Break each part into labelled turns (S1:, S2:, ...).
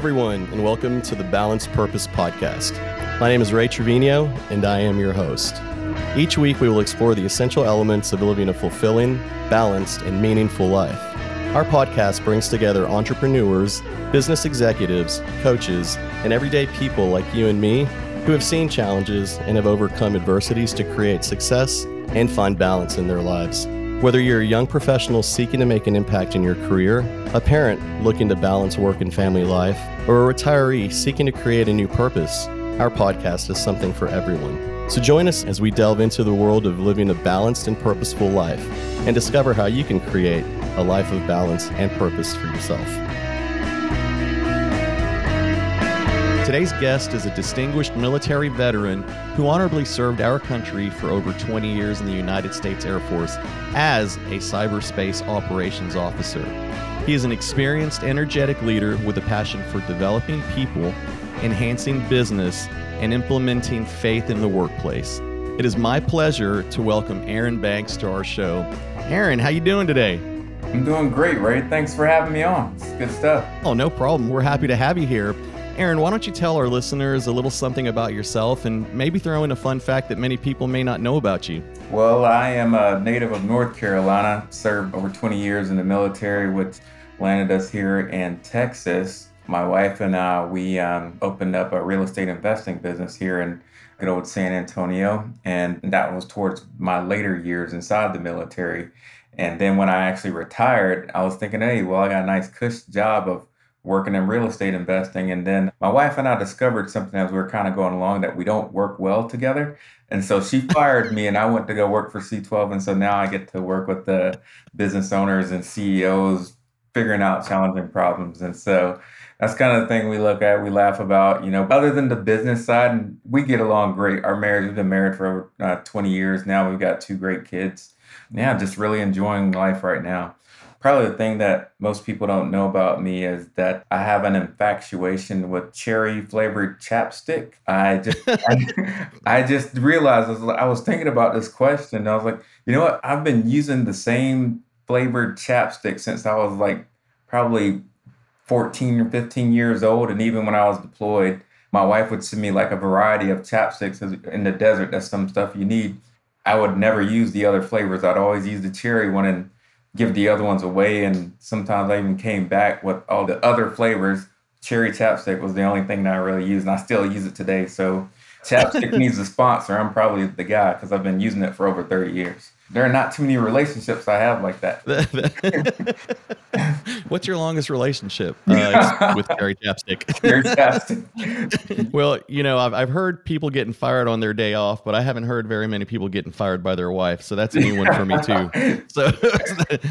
S1: everyone, and welcome to the Balanced Purpose Podcast. My name is Ray Trevino, and I am your host. Each week, we will explore the essential elements of living a fulfilling, balanced, and meaningful life. Our podcast brings together entrepreneurs, business executives, coaches, and everyday people like you and me who have seen challenges and have overcome adversities to create success and find balance in their lives. Whether you're a young professional seeking to make an impact in your career, a parent looking to balance work and family life, or a retiree seeking to create a new purpose, our podcast is something for everyone. So join us as we delve into the world of living a balanced and purposeful life and discover how you can create a life of balance and purpose for yourself. Today's guest is a distinguished military veteran who honorably served our country for over 20 years in the United States Air Force as a cyberspace operations officer. He is an experienced, energetic leader with a passion for developing people, enhancing business, and implementing faith in the workplace. It is my pleasure to welcome Aaron Banks to our show. Aaron, how you doing today?
S2: I'm doing great, Ray. Thanks for having me on. It's good stuff.
S1: Oh, no problem. We're happy to have you here. Aaron, why don't you tell our listeners a little something about yourself and maybe throw in a fun fact that many people may not know about you?
S2: Well, I am a native of North Carolina, served over 20 years in the military, which landed us here in Texas. My wife and I, we um, opened up a real estate investing business here in good old San Antonio, and that was towards my later years inside the military. And then when I actually retired, I was thinking, hey, well, I got a nice cush job of working in real estate investing. And then my wife and I discovered something as we were kind of going along that we don't work well together. And so she fired me and I went to go work for C12. And so now I get to work with the business owners and CEOs figuring out challenging problems. And so that's kind of the thing we look at, we laugh about, you know, other than the business side, and we get along great. Our marriage, we've been married for uh, 20 years now. We've got two great kids. Yeah, just really enjoying life right now. Probably the thing that most people don't know about me is that I have an infatuation with cherry flavored chapstick. I just, I, I, just realized I was, I was thinking about this question. I was like, you know what? I've been using the same flavored chapstick since I was like probably 14 or 15 years old. And even when I was deployed, my wife would send me like a variety of chapsticks in the desert. That's some stuff you need. I would never use the other flavors. I'd always use the cherry one and give the other ones away. And sometimes I even came back with all the other flavors. Cherry chapstick was the only thing that I really used, and I still use it today. So chapstick needs a sponsor. I'm probably the guy because I've been using it for over 30 years there are not too many relationships I have like that.
S1: What's your longest relationship uh, with Gary Chapstick? Gary Chapstick. well, you know, I've, I've heard people getting fired on their day off, but I haven't heard very many people getting fired by their wife. So that's a new one for me too. So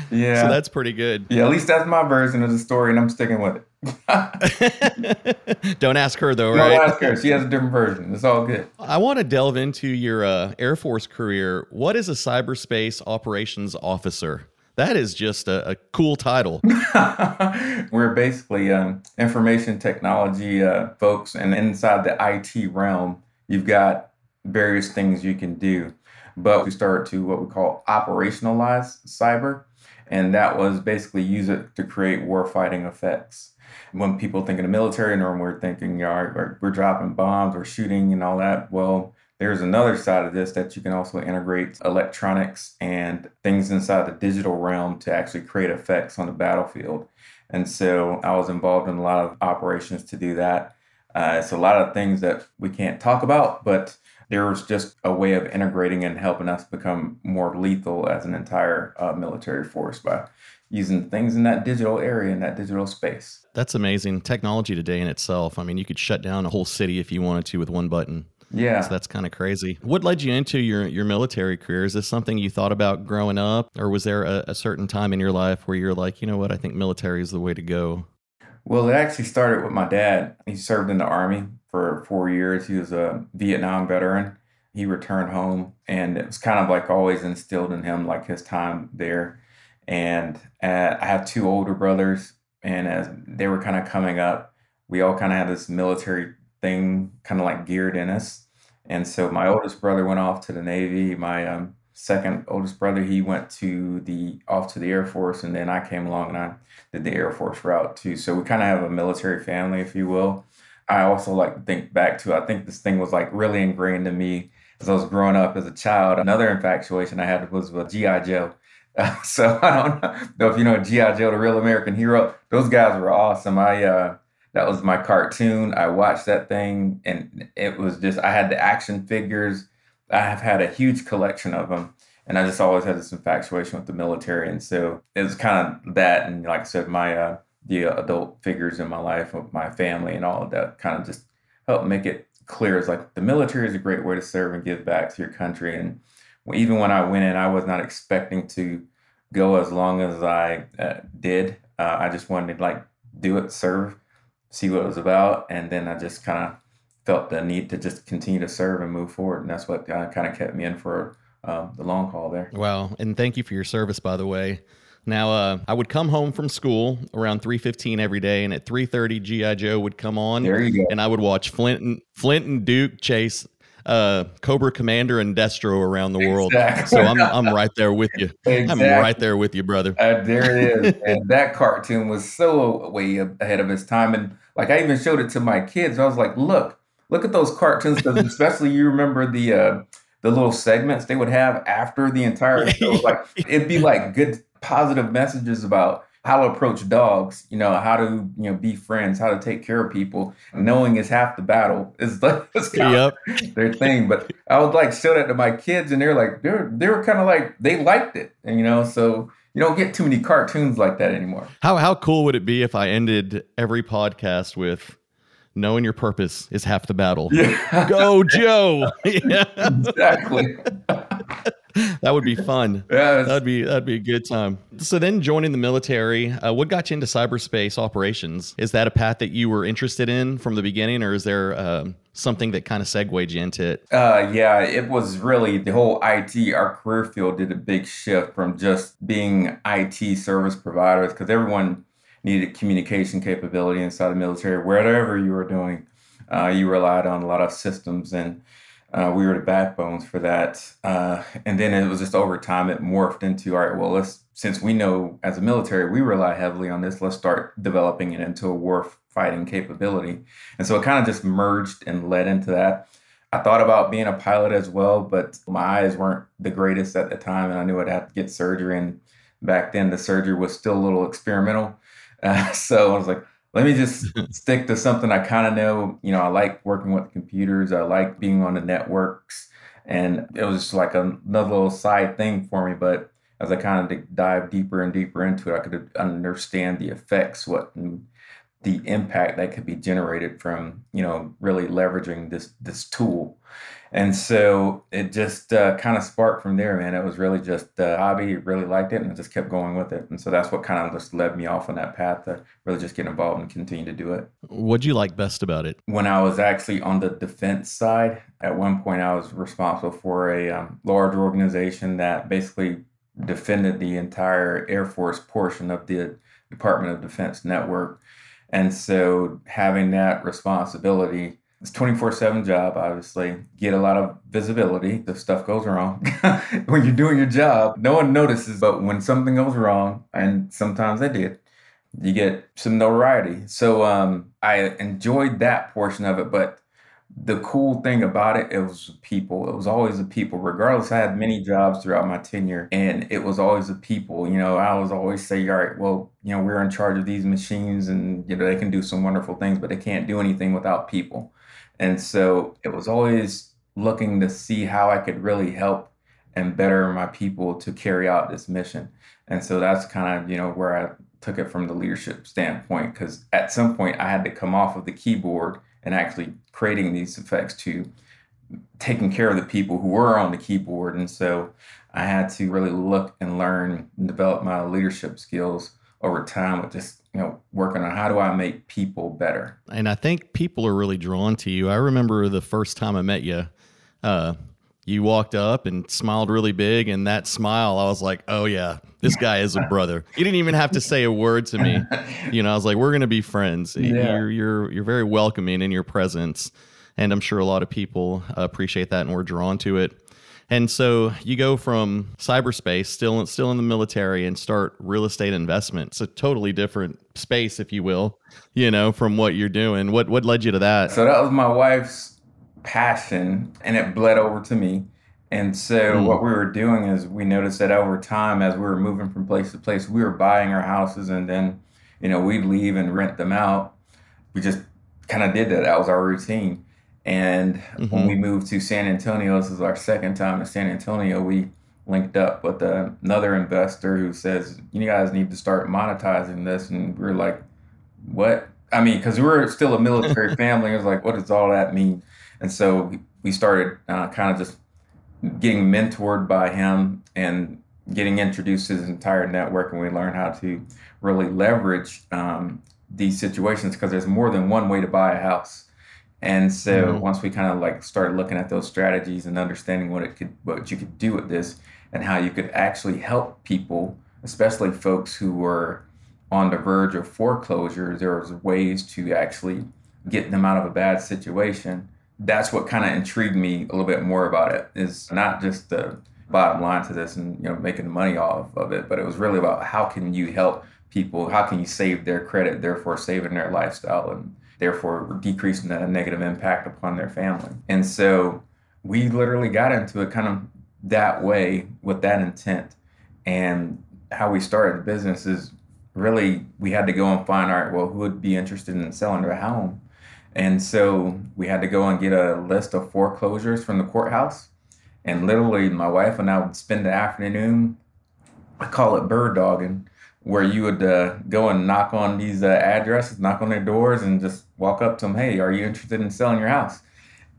S1: yeah, so that's pretty good.
S2: Yeah, at least that's my version of the story, and I'm sticking with it.
S1: Don't ask her though,
S2: right?
S1: Don't
S2: ask her. She has a different version. It's all good.
S1: I want to delve into your uh, Air Force career. What is a cyberspace operations officer? That is just a, a cool title.
S2: We're basically um, information technology uh, folks, and inside the IT realm, you've got various things you can do. But we start to what we call operationalize cyber, and that was basically use it to create warfighting effects when people think of the military norm, we're thinking, know, we're dropping bombs or shooting and all that. Well, there's another side of this that you can also integrate electronics and things inside the digital realm to actually create effects on the battlefield. And so I was involved in a lot of operations to do that. Uh, it's a lot of things that we can't talk about, but there was just a way of integrating and helping us become more lethal as an entire uh, military force by using things in that digital area in that digital space.
S1: That's amazing technology today in itself. I mean, you could shut down a whole city if you wanted to with one button.
S2: Yeah.
S1: So that's kind of crazy. What led you into your, your military career? Is this something you thought about growing up, or was there a, a certain time in your life where you're like, you know what, I think military is the way to go?
S2: Well, it actually started with my dad. He served in the Army for four years. He was a Vietnam veteran. He returned home, and it was kind of like always instilled in him, like his time there and uh, I have two older brothers, and as they were kind of coming up, we all kind of had this military thing kind of like geared in us. And so my oldest brother went off to the Navy. My um, second oldest brother, he went to the off to the Air Force, and then I came along and I did the Air Force route too. So we kind of have a military family, if you will. I also like to think back to. I think this thing was like really ingrained in me as I was growing up as a child. Another infatuation I had was with GI Joe. So I don't know if you know GI Joe, the real American hero. Those guys were awesome. I uh, that was my cartoon. I watched that thing, and it was just I had the action figures. I have had a huge collection of them, and I just always had this infatuation with the military, and so it was kind of that. And like I said, my uh, the adult figures in my life, of my family, and all of that kind of just helped make it clear. It's like the military is a great way to serve and give back to your country, and even when I went in, I was not expecting to go as long as I uh, did. Uh, I just wanted to like do it, serve, see what it was about, and then I just kind of felt the need to just continue to serve and move forward, and that's what uh, kind of kept me in for um, the long haul there.
S1: Wow, and thank you for your service, by the way. Now, uh, I would come home from school around three fifteen every day, and at three thirty, GI Joe would come on.
S2: There you go.
S1: And I would watch Flint and Flint and Duke chase uh, Cobra Commander and Destro around the world. Exactly. So I'm I'm right there with you. Exactly. I'm right there with you, brother.
S2: Uh, there it is. and that cartoon was so way ahead of its time. And like I even showed it to my kids. I was like, look, look at those cartoons. Because especially you remember the uh, the little segments they would have after the entire show. Like it'd be like good positive messages about how to approach dogs, you know, how to, you know, be friends, how to take care of people. Knowing is half the battle is like yep. their thing. But I would like show that to my kids and they're like, they're they were kind of like they liked it. And you know, so you don't get too many cartoons like that anymore.
S1: How how cool would it be if I ended every podcast with knowing your purpose is half the battle. Yeah. Go, Joe.
S2: yeah. Exactly.
S1: that would be fun. Yeah, that'd be that'd be a good time. So then, joining the military, uh, what got you into cyberspace operations? Is that a path that you were interested in from the beginning, or is there uh, something that kind of segued you into it?
S2: Uh, yeah, it was really the whole IT. Our career field did a big shift from just being IT service providers because everyone needed communication capability inside the military, wherever you were doing. Uh, you relied on a lot of systems and uh, we were the backbones for that. Uh, and then it was just over time, it morphed into all right, well, let's, since we know as a military, we rely heavily on this, let's start developing it into a war fighting capability. And so it kind of just merged and led into that. I thought about being a pilot as well, but my eyes weren't the greatest at the time, and I knew I'd have to get surgery. And back then, the surgery was still a little experimental. Uh, so I was like, let me just stick to something I kind of know. You know, I like working with computers. I like being on the networks, and it was just like another little side thing for me. But as I kind of dive deeper and deeper into it, I could understand the effects, what mm, the impact that could be generated from you know really leveraging this this tool and so it just uh, kind of sparked from there, man. It was really just a hobby, really liked it, and I just kept going with it. And so that's what kind of just led me off on that path to really just get involved and continue to do it.
S1: What'd you like best about it?
S2: When I was actually on the defense side, at one point I was responsible for a um, large organization that basically defended the entire Air Force portion of the Department of Defense network. And so having that responsibility, it's 24/7 job obviously. Get a lot of visibility. If stuff goes wrong. When you're doing your job no one notices but when something goes wrong and sometimes they did you get some notoriety. So um, i enjoyed that portion of it but the cool thing about it it was people. It was always the people. Regardless i had many jobs throughout my tenure and it was always the people. You know i was always say all right well you know we're in charge of these machines and you know they can do some wonderful things but they can't do anything without people and so it was always looking to see how I could really help and better my people to carry out this mission. And so that's kind of, you know, where I took it from the leadership standpoint because at some point I had to come off of the keyboard and actually creating these effects to taking care of the people who were on the keyboard. And so I had to really look and learn and develop my leadership skills over time with just you know working on how do i make people better?
S1: And i think people are really drawn to you. I remember the first time i met you uh, you walked up and smiled really big and that smile i was like oh yeah this guy is a brother. You didn't even have to say a word to me. You know i was like we're gonna be friends. Yeah. you're you're you're very welcoming in your presence and i'm sure a lot of people appreciate that and we're drawn to it And so you go from cyberspace, still still in the military, and start real estate investment. It's a totally different space, if you will, you know, from what you're doing. What what led you to that?
S2: So that was my wife's passion, and it bled over to me. And so mm. what we were doing is we noticed that over time, as we were moving from place to place, we were buying our houses, and then you know we'd leave and rent them out. We just kind of did that. That was our routine. And mm-hmm. when we moved to San Antonio, this is our second time in San Antonio, we linked up with another investor who says, You guys need to start monetizing this. And we are like, What? I mean, because we were still a military family. It was like, What does all that mean? And so we started uh, kind of just getting mentored by him and getting introduced to his entire network. And we learned how to really leverage um, these situations because there's more than one way to buy a house and so mm-hmm. once we kind of like started looking at those strategies and understanding what it could, what you could do with this, and how you could actually help people, especially folks who were on the verge of foreclosure, there was ways to actually get them out of a bad situation. That's what kind of intrigued me a little bit more about it. Is not just the bottom line to this and you know making money off of it, but it was really about how can you help people, how can you save their credit, therefore saving their lifestyle and therefore decreasing the negative impact upon their family. And so we literally got into it kind of that way with that intent. And how we started the business is really we had to go and find our well who would be interested in selling their home. And so we had to go and get a list of foreclosures from the courthouse. And literally my wife and I would spend the afternoon, I call it bird dogging, where you would uh, go and knock on these uh, addresses, knock on their doors, and just walk up to them. Hey, are you interested in selling your house?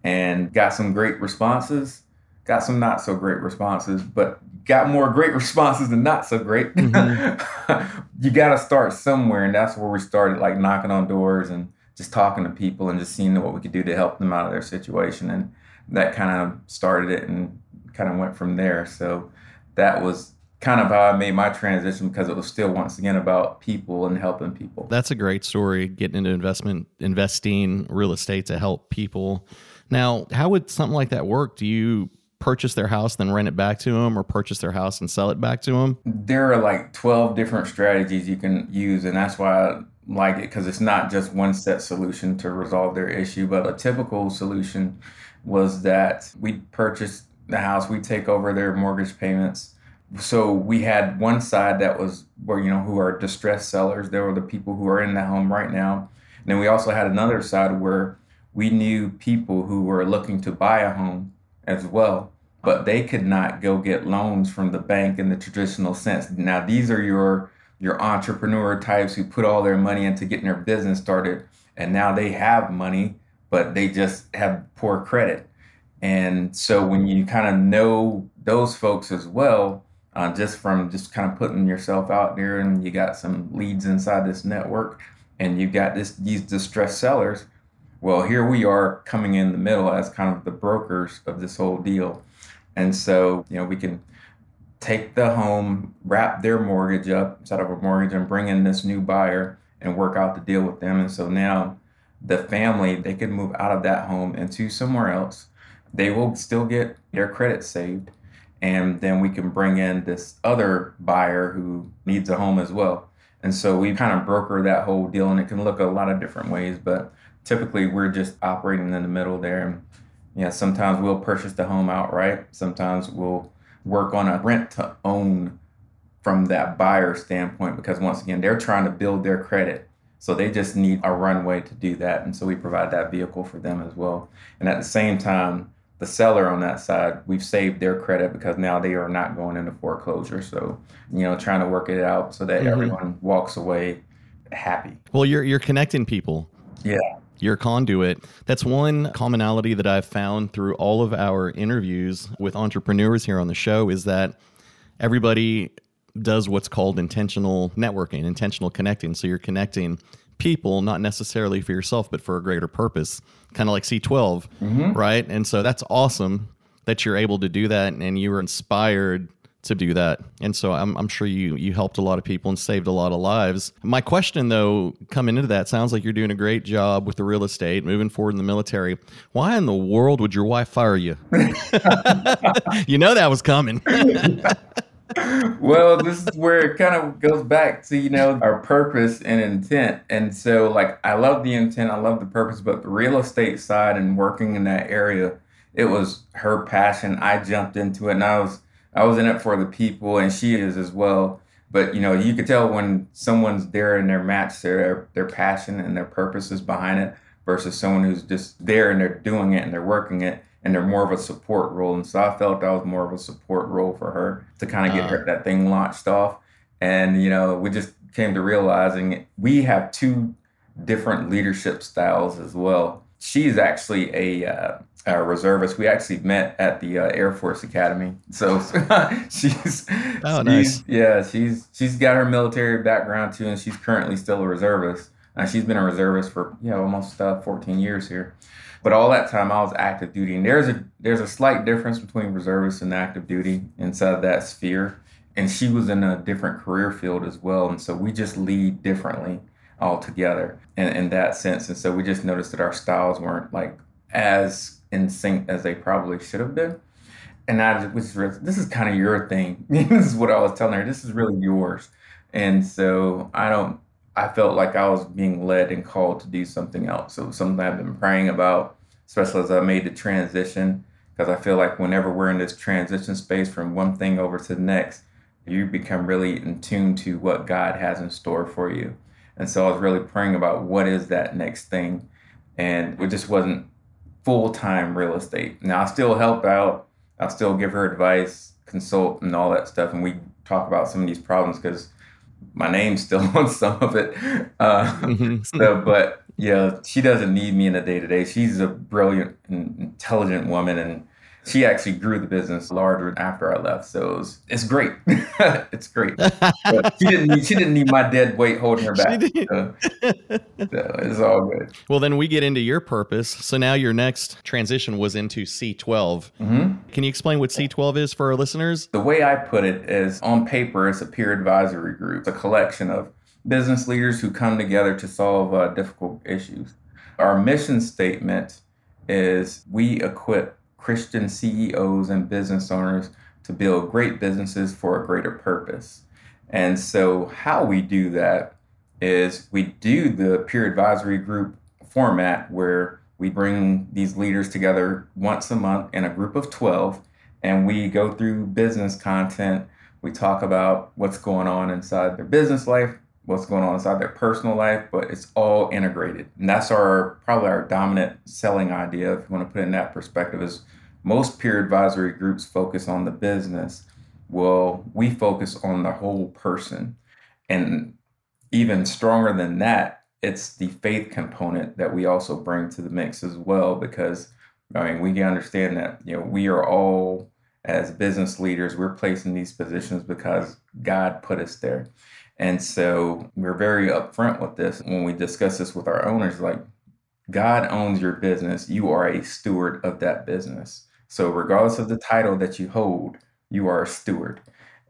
S2: And got some great responses. Got some not so great responses, but got more great responses than not so great. Mm-hmm. you got to start somewhere, and that's where we started, like knocking on doors and just talking to people and just seeing what we could do to help them out of their situation. And that kind of started it, and kind of went from there. So that was kind of how I made my transition because it was still once again about people and helping people.
S1: That's a great story getting into investment investing real estate to help people. Now, how would something like that work? Do you purchase their house then rent it back to them or purchase their house and sell it back to them?
S2: There are like 12 different strategies you can use and that's why I like it because it's not just one set solution to resolve their issue, but a typical solution was that we purchase the house, we take over their mortgage payments so we had one side that was where you know who are distressed sellers. There were the people who are in the home right now. And then we also had another side where we knew people who were looking to buy a home as well but they could not go get loans from the bank in the traditional sense. Now these are your your entrepreneur types who put all their money into getting their business started and now they have money but they just have poor credit. And so when you kind of know those folks as well uh, just from just kind of putting yourself out there and you got some leads inside this network and you've got this these distressed sellers well here we are coming in the middle as kind of the brokers of this whole deal. And so you know we can take the home wrap their mortgage up set up a mortgage and bring in this new buyer and work out the deal with them. And so now the family they can move out of that home into somewhere else. They will still get their credit saved and then we can bring in this other buyer who needs a home as well. And so we kind of broker that whole deal, and it can look a lot of different ways, but typically we're just operating in the middle there. And yeah, sometimes we'll purchase the home outright. Sometimes we'll work on a rent to own from that buyer standpoint because once again, they're trying to build their credit. So they just need a runway to do that. And so we provide that vehicle for them as well. And at the same time, the seller on that side, we've saved their credit because now they are not going into foreclosure. So, you know, trying to work it out so that mm-hmm. everyone walks away happy.
S1: Well, you're you're connecting people.
S2: Yeah.
S1: Your conduit. That's one commonality that I've found through all of our interviews with entrepreneurs here on the show is that everybody does what's called intentional networking, intentional connecting. So you're connecting people, not necessarily for yourself, but for a greater purpose, kind of like C12, mm-hmm. right? And so that's awesome that you're able to do that and you were inspired to do that. And so I'm, I'm sure you you helped a lot of people and saved a lot of lives. My question though, coming into that, sounds like you're doing a great job with the real estate, moving forward in the military. Why in the world would your wife fire you? you know that was coming.
S2: well, this is where it kind of goes back to, you know, our purpose and intent. And so, like, I love the intent, I love the purpose, but the real estate side and working in that area, it was her passion. I jumped into it and I was I was in it for the people, and she is as well. But you know, you could tell when someone's there and their match, their their passion and their purpose is behind it, versus someone who's just there and they're doing it and they're working it and they're more of a support role. And so I felt that was more of a support role for her to kind of get uh, her, that thing launched off. And you know, we just came to realizing we have two different leadership styles as well. She's actually a uh, uh, reservist. We actually met at the uh, Air Force Academy. So she's
S1: oh nice.
S2: Yeah, she's she's got her military background too, and she's currently still a reservist. She's been a reservist for yeah almost uh, 14 years here. But all that time I was active duty, and there's a there's a slight difference between reservists and active duty inside that sphere. And she was in a different career field as well, and so we just lead differently altogether in, in that sense. And so we just noticed that our styles weren't like as in sync as they probably should have been. And I was this is kind of your thing. this is what I was telling her. This is really yours. And so I don't. I felt like I was being led and called to do something else. So something I've been praying about, especially as I made the transition. Because I feel like whenever we're in this transition space from one thing over to the next, you become really in tune to what God has in store for you. And so I was really praying about what is that next thing. And it just wasn't full time real estate. Now I still help out. I still give her advice, consult, and all that stuff, and we talk about some of these problems because my name's still on some of it. Uh, mm-hmm. so, but yeah, she doesn't need me in the day to day. She's a brilliant intelligent woman, and she actually grew the business larger after I left. So it was, it's great. it's great. she didn't need she didn't need my dead weight holding her back. So, so it's all good.
S1: Well, then we get into your purpose. So now your next transition was into C12. Mm-hmm. Can you explain what C12 is for our listeners?
S2: The way I put it is on paper, it's a peer advisory group, it's a collection of business leaders who come together to solve uh, difficult issues. Our mission statement is we equip Christian CEOs and business owners to build great businesses for a greater purpose. And so, how we do that is we do the peer advisory group format where we bring these leaders together once a month in a group of 12 and we go through business content. We talk about what's going on inside their business life, what's going on inside their personal life, but it's all integrated. And that's our probably our dominant selling idea, if you want to put it in that perspective, is most peer advisory groups focus on the business. Well, we focus on the whole person. And even stronger than that, it's the faith component that we also bring to the mix as well, because I mean, we can understand that, you know, we are all as business leaders, we're placed in these positions because God put us there. And so we're very upfront with this when we discuss this with our owners like, God owns your business. You are a steward of that business. So, regardless of the title that you hold, you are a steward.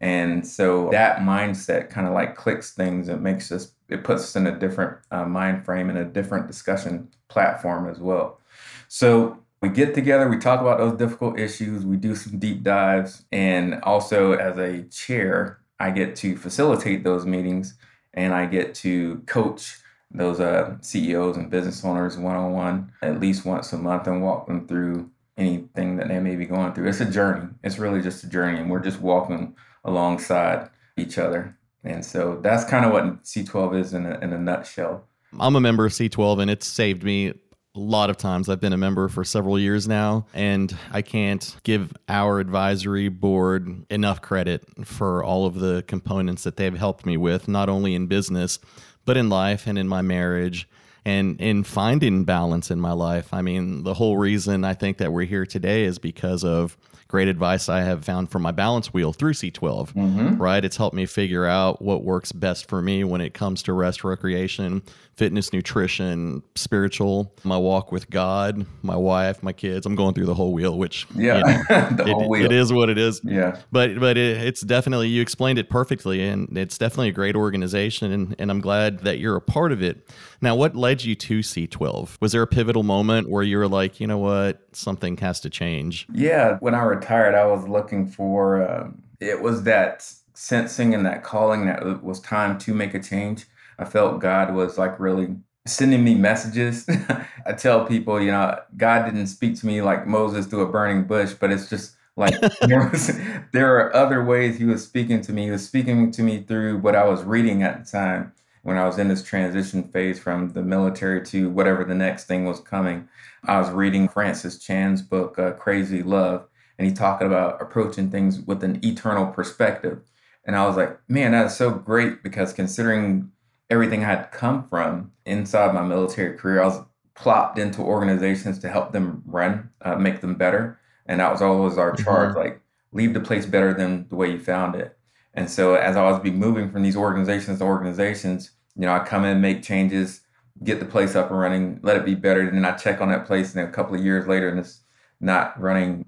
S2: And so that mindset kind of like clicks things. It makes us, it puts us in a different uh, mind frame and a different discussion platform as well. So we get together, we talk about those difficult issues, we do some deep dives. And also, as a chair, I get to facilitate those meetings and I get to coach those uh, CEOs and business owners one on one at least once a month and walk them through anything that they may be going through. It's a journey. It's really just a journey, and we're just walking alongside each other. And so that's kind of what C12 is in a, in a nutshell.
S1: I'm a member of C12, and it's saved me a lot of times. I've been a member for several years now, and I can't give our advisory board enough credit for all of the components that they've helped me with, not only in business, but in life and in my marriage and in finding balance in my life. I mean, the whole reason I think that we're here today is because of great advice I have found from my balance wheel through C12, mm-hmm. right? It's helped me figure out what works best for me when it comes to rest, recreation, fitness, nutrition, spiritual, my walk with God, my wife, my kids. I'm going through the whole wheel, which
S2: yeah, you know, the
S1: it,
S2: whole wheel.
S1: it is what it is.
S2: Yeah,
S1: but but it, it's definitely you explained it perfectly, and it's definitely a great organization, and, and I'm glad that you're a part of it. Now, what led you to C12? Was there a pivotal moment where you were like, you know what, something has to change?
S2: Yeah, when I retired, I was looking for um, it was that sensing and that calling that it was time to make a change. I felt God was like really sending me messages. I tell people, you know, God didn't speak to me like Moses through a burning bush, but it's just like there was there are other ways he was speaking to me. He was speaking to me through what I was reading at the time when I was in this transition phase from the military to whatever the next thing was coming. I was reading Francis Chan's book, uh, Crazy Love, and he talking about approaching things with an eternal perspective. And I was like, man, that is so great because considering everything I had come from inside my military career, I was plopped into organizations to help them run, uh, make them better. And that was always our mm-hmm. charge, like leave the place better than the way you found it. And so as I was be moving from these organizations to organizations, you know, I come in, make changes, get the place up and running, let it be better. And then I check on that place and a couple of years later and it's not running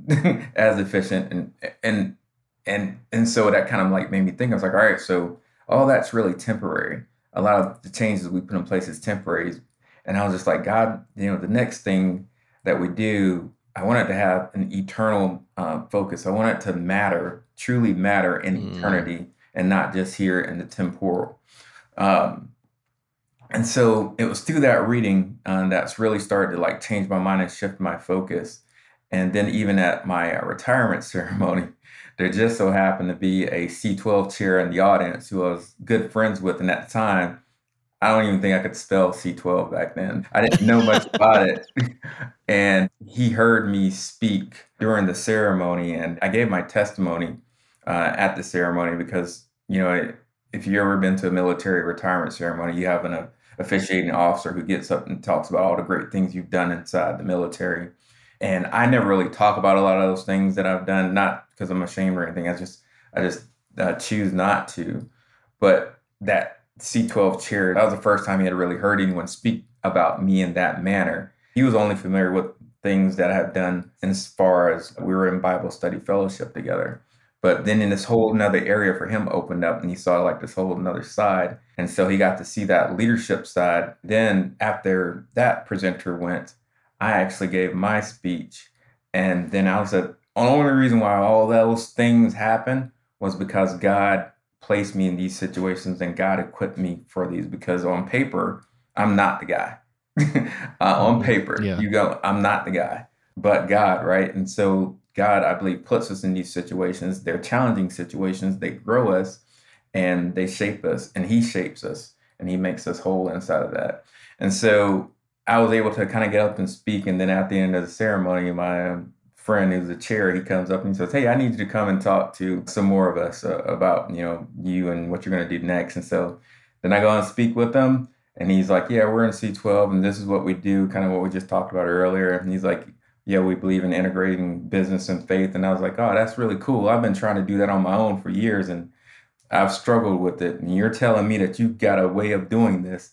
S2: as efficient. And and and and so that kind of like made me think, I was like, all right, so all that's really temporary. A lot of the changes we put in place is temporary. And I was just like, God, you know, the next thing that we do, I want it to have an eternal uh, focus. I want it to matter truly matter in mm. eternity and not just here in the temporal. Um, and so it was through that reading uh, that's really started to like change my mind and shift my focus. And then even at my uh, retirement ceremony, there just so happened to be a C12 chair in the audience who I was good friends with. And at the time, I don't even think I could spell C12 back then. I didn't know much about it. And he heard me speak during the ceremony, and I gave my testimony uh, at the ceremony because you know if you've ever been to a military retirement ceremony, you have an officiating officer who gets up and talks about all the great things you've done inside the military. And I never really talk about a lot of those things that I've done, not because I'm ashamed or anything. I just I just uh, choose not to. But that C12 chair, that was the first time he had really heard anyone speak about me in that manner. He was only familiar with things that I had done as far as we were in Bible study fellowship together. But then in this whole another area for him opened up and he saw like this whole another side. And so he got to see that leadership side. Then after that presenter went, I actually gave my speech. And then I was the only reason why all those things happened was because God placed me in these situations and God equipped me for these because on paper, I'm not the guy. uh, on mm-hmm. paper, yeah. you go, I'm not the guy, but God, right? And so God, I believe, puts us in these situations. They're challenging situations. They grow us and they shape us, and He shapes us and He makes us whole inside of that. And so I was able to kind of get up and speak. And then at the end of the ceremony, my friend who's a chair, he comes up and he says, Hey, I need you to come and talk to some more of us uh, about, you know, you and what you're going to do next. And so then I go and speak with them. And he's like, Yeah, we're in C12 and this is what we do, kind of what we just talked about earlier. And he's like, yeah, we believe in integrating business and faith. And I was like, oh, that's really cool. I've been trying to do that on my own for years and I've struggled with it. And you're telling me that you've got a way of doing this.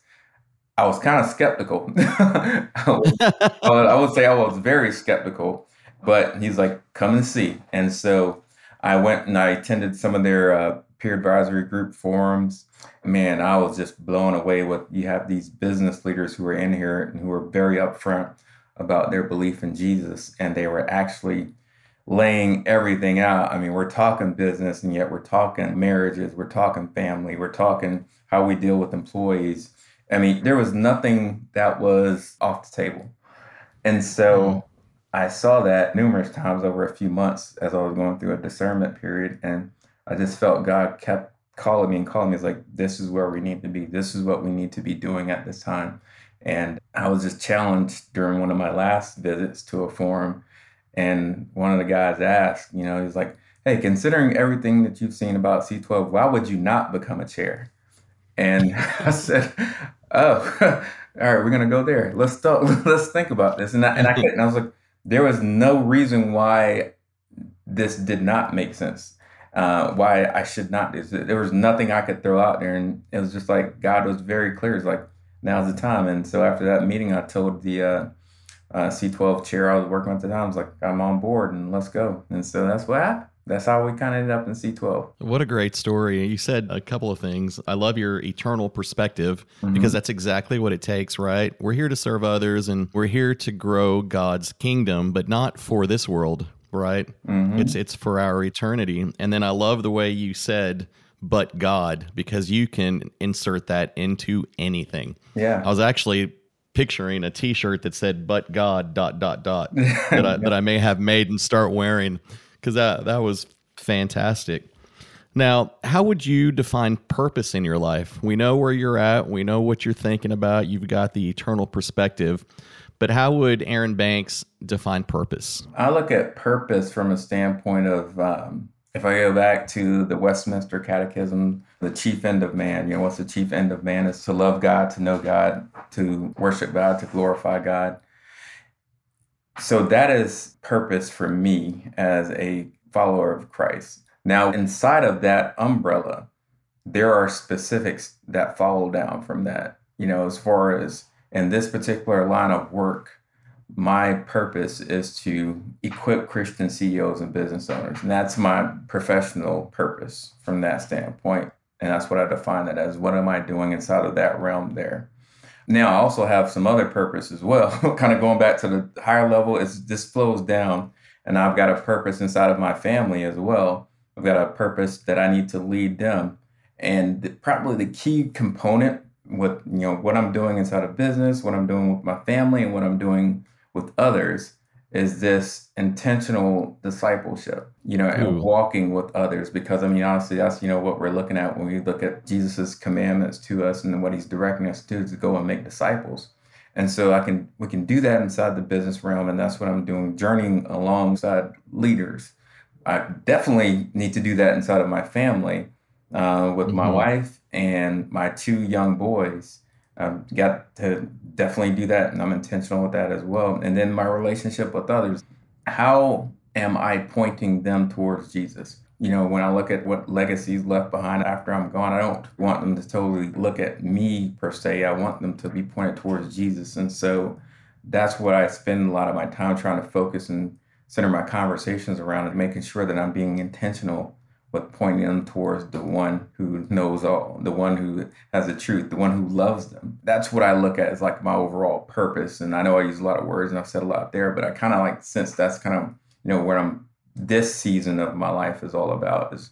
S2: I was kind of skeptical. I would say I was very skeptical, but he's like, come and see. And so I went and I attended some of their uh, peer advisory group forums. Man, I was just blown away with you have these business leaders who are in here and who are very upfront about their belief in Jesus, and they were actually laying everything out. I mean, we're talking business, and yet we're talking marriages, we're talking family, we're talking how we deal with employees. I mean, there was nothing that was off the table. And so mm-hmm. I saw that numerous times over a few months as I was going through a discernment period. And I just felt God kept calling me and calling me. It's like, this is where we need to be. This is what we need to be doing at this time. And I was just challenged during one of my last visits to a forum. And one of the guys asked, you know, he's like, hey, considering everything that you've seen about C12, why would you not become a chair? And I said, oh, all right, we're gonna go there. Let's talk. Let's think about this. And I, and I couldn't. I was like, there was no reason why this did not make sense. Uh, why I should not do this. There was nothing I could throw out there, and it was just like God was very clear. It's like now's the time. And so after that meeting, I told the uh, uh, C12 chair I was working with at the time, I was like, I'm on board and let's go. And so that's what happened that's how we kind of ended up in C12.
S1: What a great story. You said a couple of things. I love your eternal perspective mm-hmm. because that's exactly what it takes, right? We're here to serve others and we're here to grow God's kingdom, but not for this world, right? Mm-hmm. It's it's for our eternity. And then I love the way you said but God because you can insert that into anything.
S2: Yeah.
S1: I was actually picturing a t-shirt that said but God dot dot dot that I, that I may have made and start wearing because that that was fantastic. Now, how would you define purpose in your life? We know where you're at, we know what you're thinking about, you've got the eternal perspective, but how would Aaron Banks define purpose?
S2: I look at purpose from a standpoint of um, if I go back to the Westminster Catechism, the chief end of man, you know, what's the chief end of man is to love God, to know God, to worship God, to glorify God. So that is purpose for me as a follower of Christ. Now, inside of that umbrella, there are specifics that follow down from that. You know, as far as in this particular line of work, my purpose is to equip Christian CEOs and business owners. And that's my professional purpose from that standpoint. And that's what I define that as. What am I doing inside of that realm there? Now I also have some other purpose as well. kind of going back to the higher level, is this flows down, and I've got a purpose inside of my family as well. I've got a purpose that I need to lead them, and probably the key component with you know what I'm doing inside of business, what I'm doing with my family, and what I'm doing with others is this intentional discipleship, you know, and Ooh. walking with others. Because I mean, honestly, that's you know what we're looking at when we look at Jesus's commandments to us and what he's directing us to do is to go and make disciples. And so I can we can do that inside the business realm, and that's what I'm doing, journeying alongside leaders. I definitely need to do that inside of my family uh, with mm-hmm. my wife and my two young boys. I've got to definitely do that, and I'm intentional with that as well. And then my relationship with others. How am I pointing them towards Jesus? You know, when I look at what legacies left behind after I'm gone, I don't want them to totally look at me per se. I want them to be pointed towards Jesus. And so that's what I spend a lot of my time trying to focus and center my conversations around and making sure that I'm being intentional but pointing them towards the one who knows all, the one who has the truth, the one who loves them. That's what I look at as like my overall purpose. And I know I use a lot of words and I've said a lot there, but I kind of like since that's kind of you know where I'm. This season of my life is all about is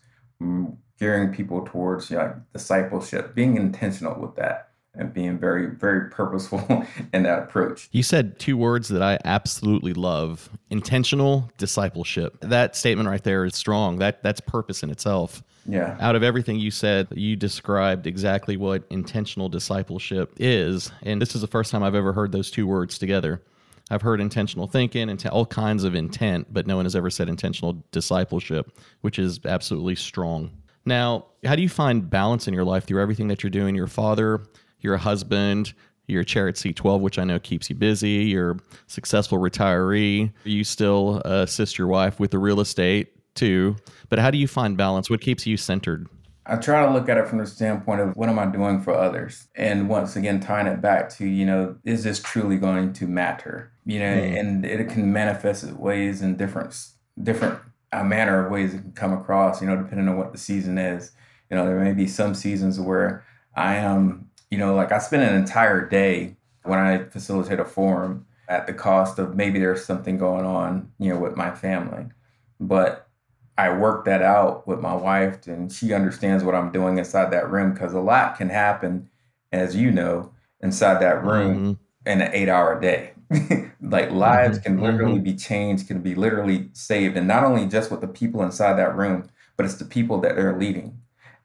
S2: gearing people towards you know, discipleship, being intentional with that and being very, very purposeful in that approach.
S1: You said two words that I absolutely love intentional discipleship. That statement right there is strong. That that's purpose in itself.
S2: Yeah.
S1: Out of everything you said, you described exactly what intentional discipleship is. And this is the first time I've ever heard those two words together. I've heard intentional thinking and all kinds of intent, but no one has ever said intentional discipleship, which is absolutely strong. Now, how do you find balance in your life through everything that you're doing? Your father, you're a husband, you're a chair at C12, which I know keeps you busy. You're a successful retiree. You still uh, assist your wife with the real estate too. But how do you find balance? What keeps you centered?
S2: I try to look at it from the standpoint of what am I doing for others? And once again, tying it back to, you know, is this truly going to matter? You know, mm. and it can manifest its ways in different, different a manner of ways it can come across, you know, depending on what the season is. You know, there may be some seasons where I am you know, like I spend an entire day when I facilitate a forum at the cost of maybe there's something going on, you know, with my family. But I work that out with my wife and she understands what I'm doing inside that room because a lot can happen, as you know, inside that room mm-hmm. in an eight hour day. like lives mm-hmm. can literally mm-hmm. be changed, can be literally saved. And not only just with the people inside that room, but it's the people that they're leading.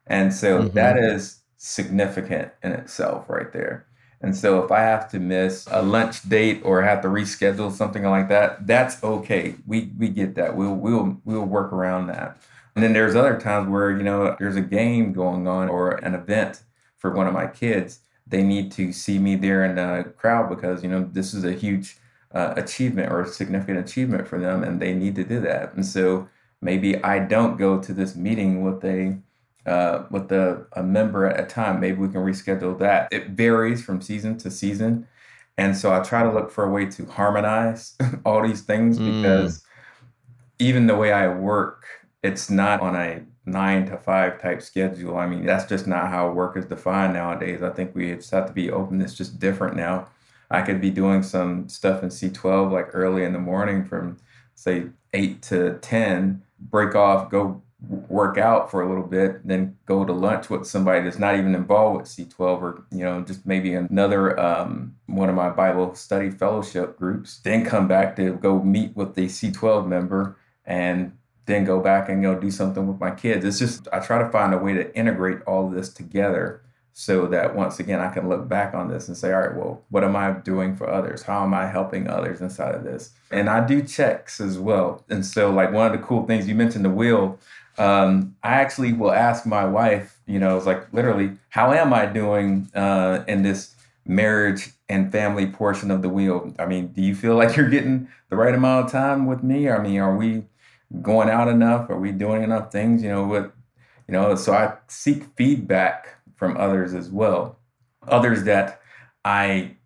S2: And so mm-hmm. that is significant in itself right there. And so if I have to miss a lunch date or have to reschedule something like that, that's okay. We we get that. We'll we'll we'll work around that. And then there's other times where, you know, there's a game going on or an event for one of my kids they need to see me there in the crowd because you know this is a huge uh, achievement or significant achievement for them, and they need to do that. And so maybe I don't go to this meeting with a uh, with a, a member at a time. Maybe we can reschedule that. It varies from season to season. And so I try to look for a way to harmonize all these things mm. because even the way I work, it's not on a nine to five type schedule. I mean, that's just not how work is defined nowadays. I think we just have to be open. It's just different now. I could be doing some stuff in C12 like early in the morning from say eight to 10, break off, go work out for a little bit, then go to lunch with somebody that's not even involved with C12 or, you know, just maybe another um, one of my Bible study fellowship groups, then come back to go meet with the C12 member and then go back and go do something with my kids. It's just, I try to find a way to integrate all of this together so that once again I can look back on this and say, all right, well, what am I doing for others? How am I helping others inside of this? And I do checks as well. And so, like, one of the cool things you mentioned the wheel, um, I actually will ask my wife, you know, it's like literally, how am I doing uh, in this marriage and family portion of the wheel? I mean, do you feel like you're getting the right amount of time with me? I mean, are we going out enough? Are we doing enough things? You know, what, you know, so I seek feedback from others as well. Others that I,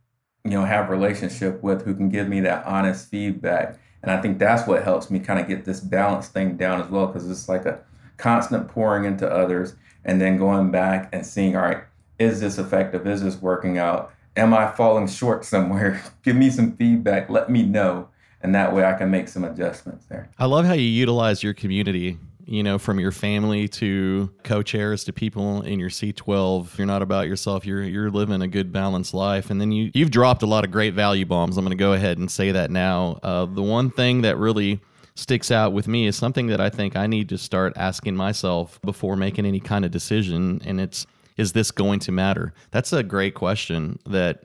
S2: you know, have relationship with who can give me that honest feedback. And I think that's what helps me kind of get this balance thing down as well, because it's like a constant pouring into others and then going back and seeing, all right, is this effective? Is this working out? Am I falling short somewhere? Give me some feedback. Let me know. And that way I can make some adjustments there.
S1: I love how you utilize your community you know, from your family to co-chairs to people in your C12. You're not about yourself. You're you're living a good balanced life. And then you you've dropped a lot of great value bombs. I'm going to go ahead and say that now. Uh, the one thing that really sticks out with me is something that I think I need to start asking myself before making any kind of decision, and it's is this going to matter? That's a great question that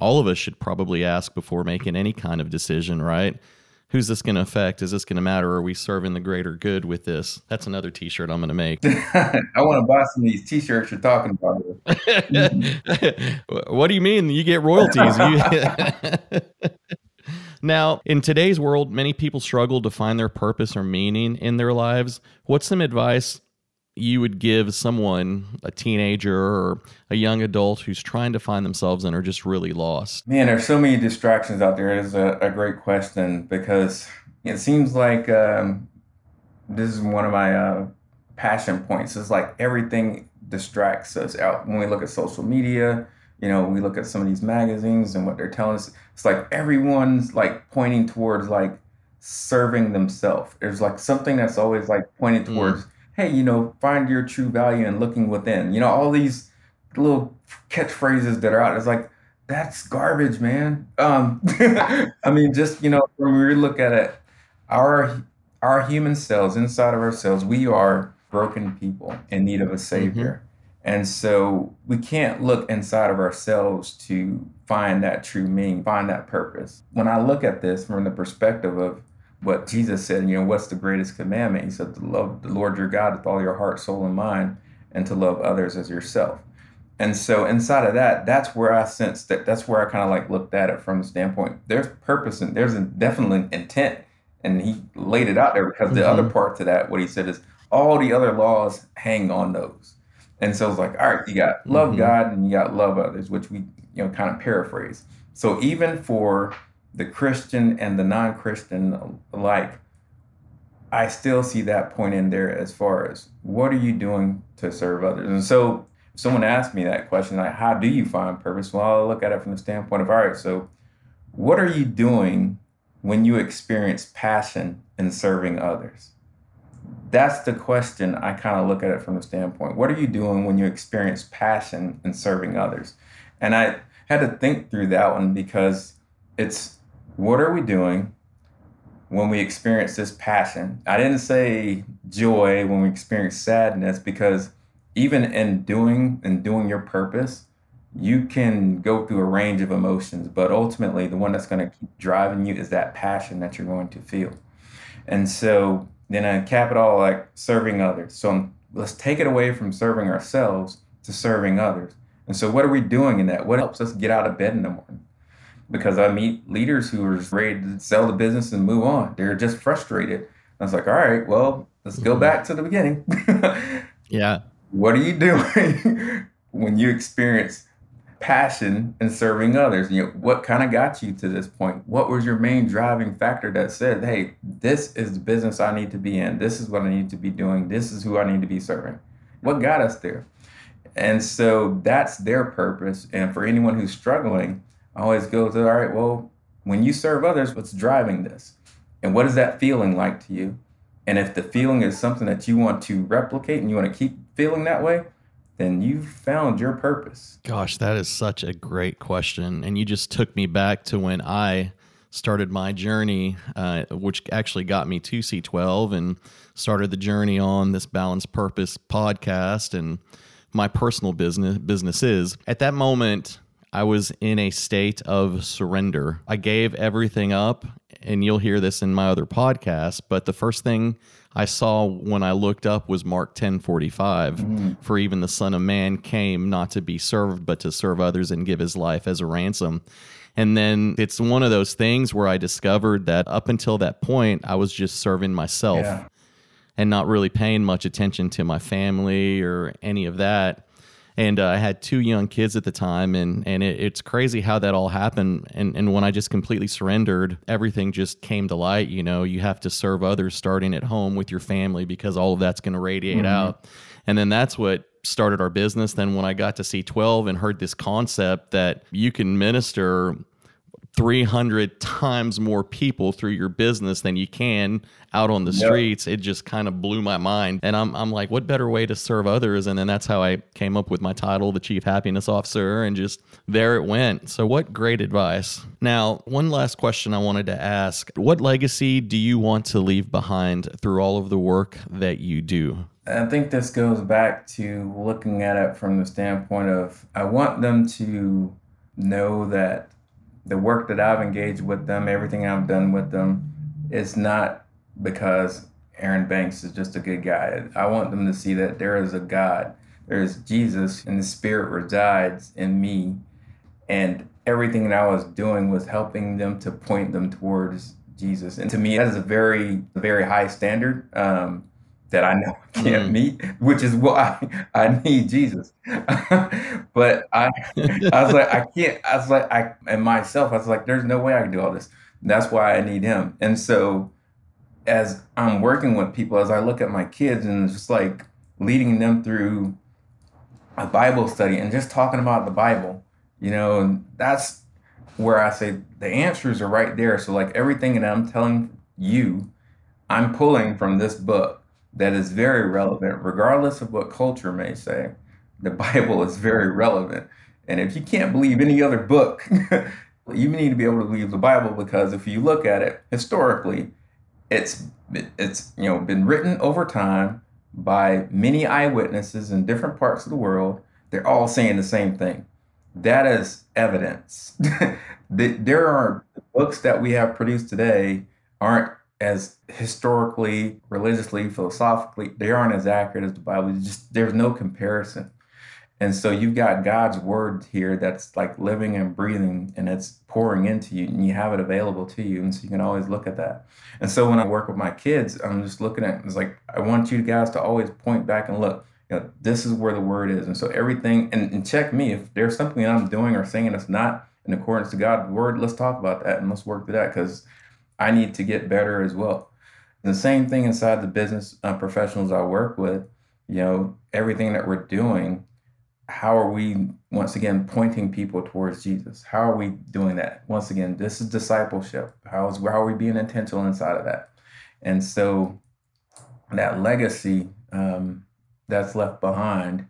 S1: all of us should probably ask before making any kind of decision, right? Who's this going to affect? Is this going to matter? Are we serving the greater good with this? That's another T-shirt I'm going to make.
S2: I want to buy some of these T-shirts you're talking about.
S1: what do you mean? You get royalties. now, in today's world, many people struggle to find their purpose or meaning in their lives. What's some advice you would give someone, a teenager or a young adult who's trying to find themselves and are just really lost?
S2: Man, there's so many distractions out there. It is a, a great question because it seems like um, this is one of my uh, passion points. It's like everything distracts us out when we look at social media. You know, we look at some of these magazines and what they're telling us. It's like everyone's like pointing towards like serving themselves. There's like something that's always like pointing mm. towards. Mm hey, you know, find your true value and looking within. You know, all these little catchphrases that are out. It's like that's garbage, man. Um, I mean, just you know, when we look at it, our our human cells inside of ourselves, we are broken people in need of a savior. Mm-hmm. And so we can't look inside of ourselves to find that true meaning, find that purpose. When I look at this from the perspective of what Jesus said, you know, what's the greatest commandment? He said to love the Lord your God with all your heart, soul, and mind, and to love others as yourself. And so inside of that, that's where I sense that that's where I kind of like looked at it from the standpoint. There's purpose and there's a definitely intent. And he laid it out there because mm-hmm. the other mm-hmm. part to that, what he said is all the other laws hang on those. And so it's like, all right, you got love mm-hmm. God and you got love others, which we, you know, kind of paraphrase. So even for the Christian and the non Christian alike, I still see that point in there as far as what are you doing to serve others? And so, if someone asked me that question, like, how do you find purpose? Well, I'll look at it from the standpoint of, all right, so what are you doing when you experience passion in serving others? That's the question I kind of look at it from the standpoint. What are you doing when you experience passion in serving others? And I had to think through that one because it's what are we doing when we experience this passion? I didn't say joy when we experience sadness because even in doing and doing your purpose, you can go through a range of emotions, but ultimately the one that's going to keep driving you is that passion that you're going to feel. And so then I cap it all like serving others. So um, let's take it away from serving ourselves to serving others. And so, what are we doing in that? What helps us get out of bed in the morning? Because I meet leaders who are ready to sell the business and move on. They're just frustrated. I was like, all right, well, let's go mm-hmm. back to the beginning.
S1: yeah.
S2: What are you doing when you experience passion in serving others? You know, what kind of got you to this point? What was your main driving factor that said, hey, this is the business I need to be in. This is what I need to be doing. This is who I need to be serving. What got us there? And so that's their purpose. And for anyone who's struggling, I always go to, all right, well, when you serve others, what's driving this? And what is that feeling like to you? And if the feeling is something that you want to replicate and you want to keep feeling that way, then you've found your purpose.
S1: Gosh, that is such a great question. And you just took me back to when I started my journey, uh, which actually got me to C12 and started the journey on this Balanced Purpose podcast and my personal business businesses. At that moment, I was in a state of surrender. I gave everything up, and you'll hear this in my other podcast, but the first thing I saw when I looked up was Mark 10:45. Mm. For even the Son of Man came not to be served, but to serve others and give his life as a ransom. And then it's one of those things where I discovered that up until that point, I was just serving myself yeah. and not really paying much attention to my family or any of that and uh, I had two young kids at the time, and and it, it's crazy how that all happened. And and when I just completely surrendered, everything just came to light. You know, you have to serve others starting at home with your family because all of that's going to radiate mm-hmm. out, and then that's what started our business. Then when I got to C12 and heard this concept that you can minister 300 times more people through your business than you can out on the yep. streets it just kind of blew my mind. And I'm, I'm like what better way to serve others? And then that's how i came up with my title the chief happiness officer and just there it went. So what great advice. Now one last question i wanted to ask. What legacy do you want to leave behind through all of the work that you do?
S2: I think this goes back to looking at it from the standpoint of I want them to know that the work that I've engaged with them, everything I've done with them, is not because Aaron Banks is just a good guy. I want them to see that there is a God, there is Jesus, and the Spirit resides in me. And everything that I was doing was helping them to point them towards Jesus. And to me, that is a very, very high standard. Um, that I know I can't mm. meet, which is why I need Jesus. but I, I was like, I can't. I was like, I and myself, I was like, there's no way I can do all this. That's why I need Him. And so, as I'm working with people, as I look at my kids, and it's just like leading them through a Bible study and just talking about the Bible, you know, and that's where I say the answers are right there. So, like everything that I'm telling you, I'm pulling from this book that is very relevant, regardless of what culture may say. The Bible is very relevant. And if you can't believe any other book, you need to be able to believe the Bible because if you look at it historically, it's it's you know been written over time by many eyewitnesses in different parts of the world. They're all saying the same thing. That is evidence. there are books that we have produced today aren't as historically, religiously, philosophically, they aren't as accurate as the Bible. just there's no comparison. And so you've got God's word here that's like living and breathing and it's pouring into you and you have it available to you. And so you can always look at that. And so when I work with my kids, I'm just looking at it's like I want you guys to always point back and look, you know, this is where the word is. And so everything and, and check me if there's something I'm doing or saying that's not in accordance to God's word, let's talk about that and let's work through that because I need to get better as well. The same thing inside the business uh, professionals I work with, you know, everything that we're doing, how are we once again pointing people towards Jesus? How are we doing that? Once again, this is discipleship. How is how are we being intentional inside of that? And so that legacy um, that's left behind,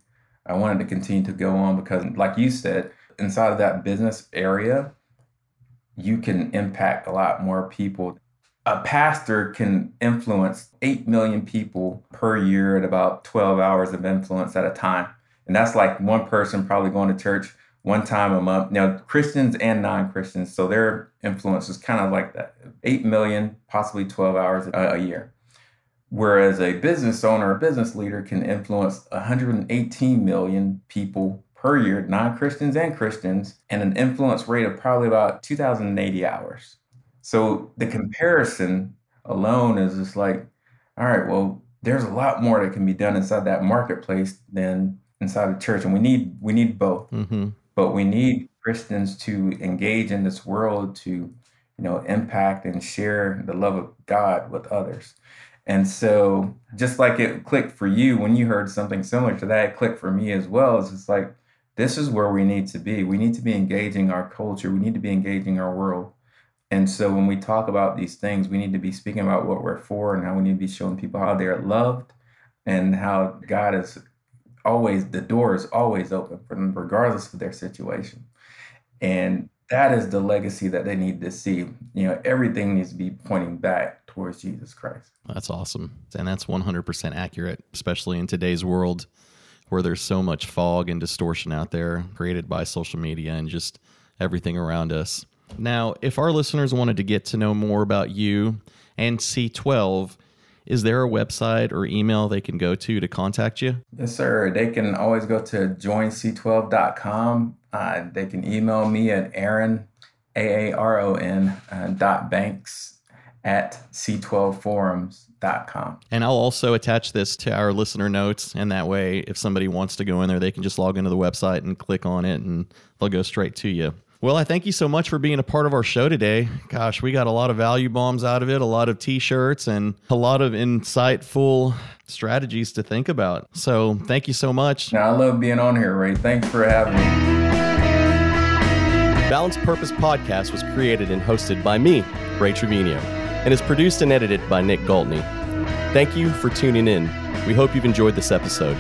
S2: I wanted to continue to go on because, like you said, inside of that business area, you can impact a lot more people. A pastor can influence 8 million people per year at about 12 hours of influence at a time. And that's like one person probably going to church one time a month. Now, Christians and non Christians, so their influence is kind of like that 8 million, possibly 12 hours a, a year. Whereas a business owner, a business leader can influence 118 million people per year, non Christians and Christians, and an influence rate of probably about 2,080 hours. So the comparison alone is just like, all right, well, there's a lot more that can be done inside that marketplace than inside the church, and we need we need both. Mm-hmm. But we need Christians to engage in this world to, you know, impact and share the love of God with others. And so, just like it clicked for you when you heard something similar to that, it clicked for me as well. It's just like this is where we need to be. We need to be engaging our culture. We need to be engaging our world. And so when we talk about these things, we need to be speaking about what we're for and how we need to be showing people how they're loved and how God is always, the door is always open for them, regardless of their situation. And that is the legacy that they need to see. You know, everything needs to be pointing back towards Jesus Christ.
S1: That's awesome. And that's 100% accurate, especially in today's world where there's so much fog and distortion out there created by social media and just everything around us. Now, if our listeners wanted to get to know more about you and C12, is there a website or email they can go to to contact you?
S2: Yes, sir. They can always go to joinc12.com. Uh, they can email me at Aaron, A A R O N, uh, dot banks at c12forums.com.
S1: And I'll also attach this to our listener notes. And that way, if somebody wants to go in there, they can just log into the website and click on it and they'll go straight to you. Well, I thank you so much for being a part of our show today. Gosh, we got a lot of value bombs out of it, a lot of t shirts, and a lot of insightful strategies to think about. So thank you so much.
S2: Now, I love being on here, Ray. Thanks for having me.
S3: Balanced Purpose Podcast was created and hosted by me, Ray Trevino, and is produced and edited by Nick Galtney. Thank you for tuning in. We hope you've enjoyed this episode.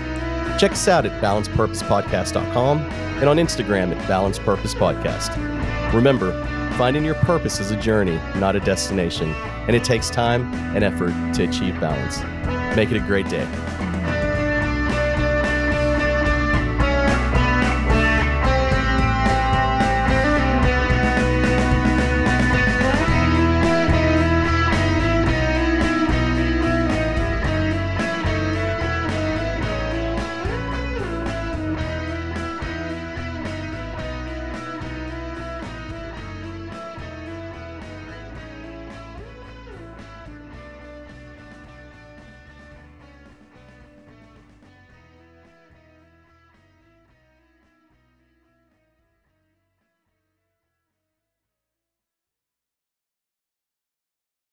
S3: Check us out at balancedpurposepodcast.com and on Instagram at balancepurposepodcast. Remember, finding your purpose is a journey, not a destination, and it takes time and effort to achieve balance. Make it a great day.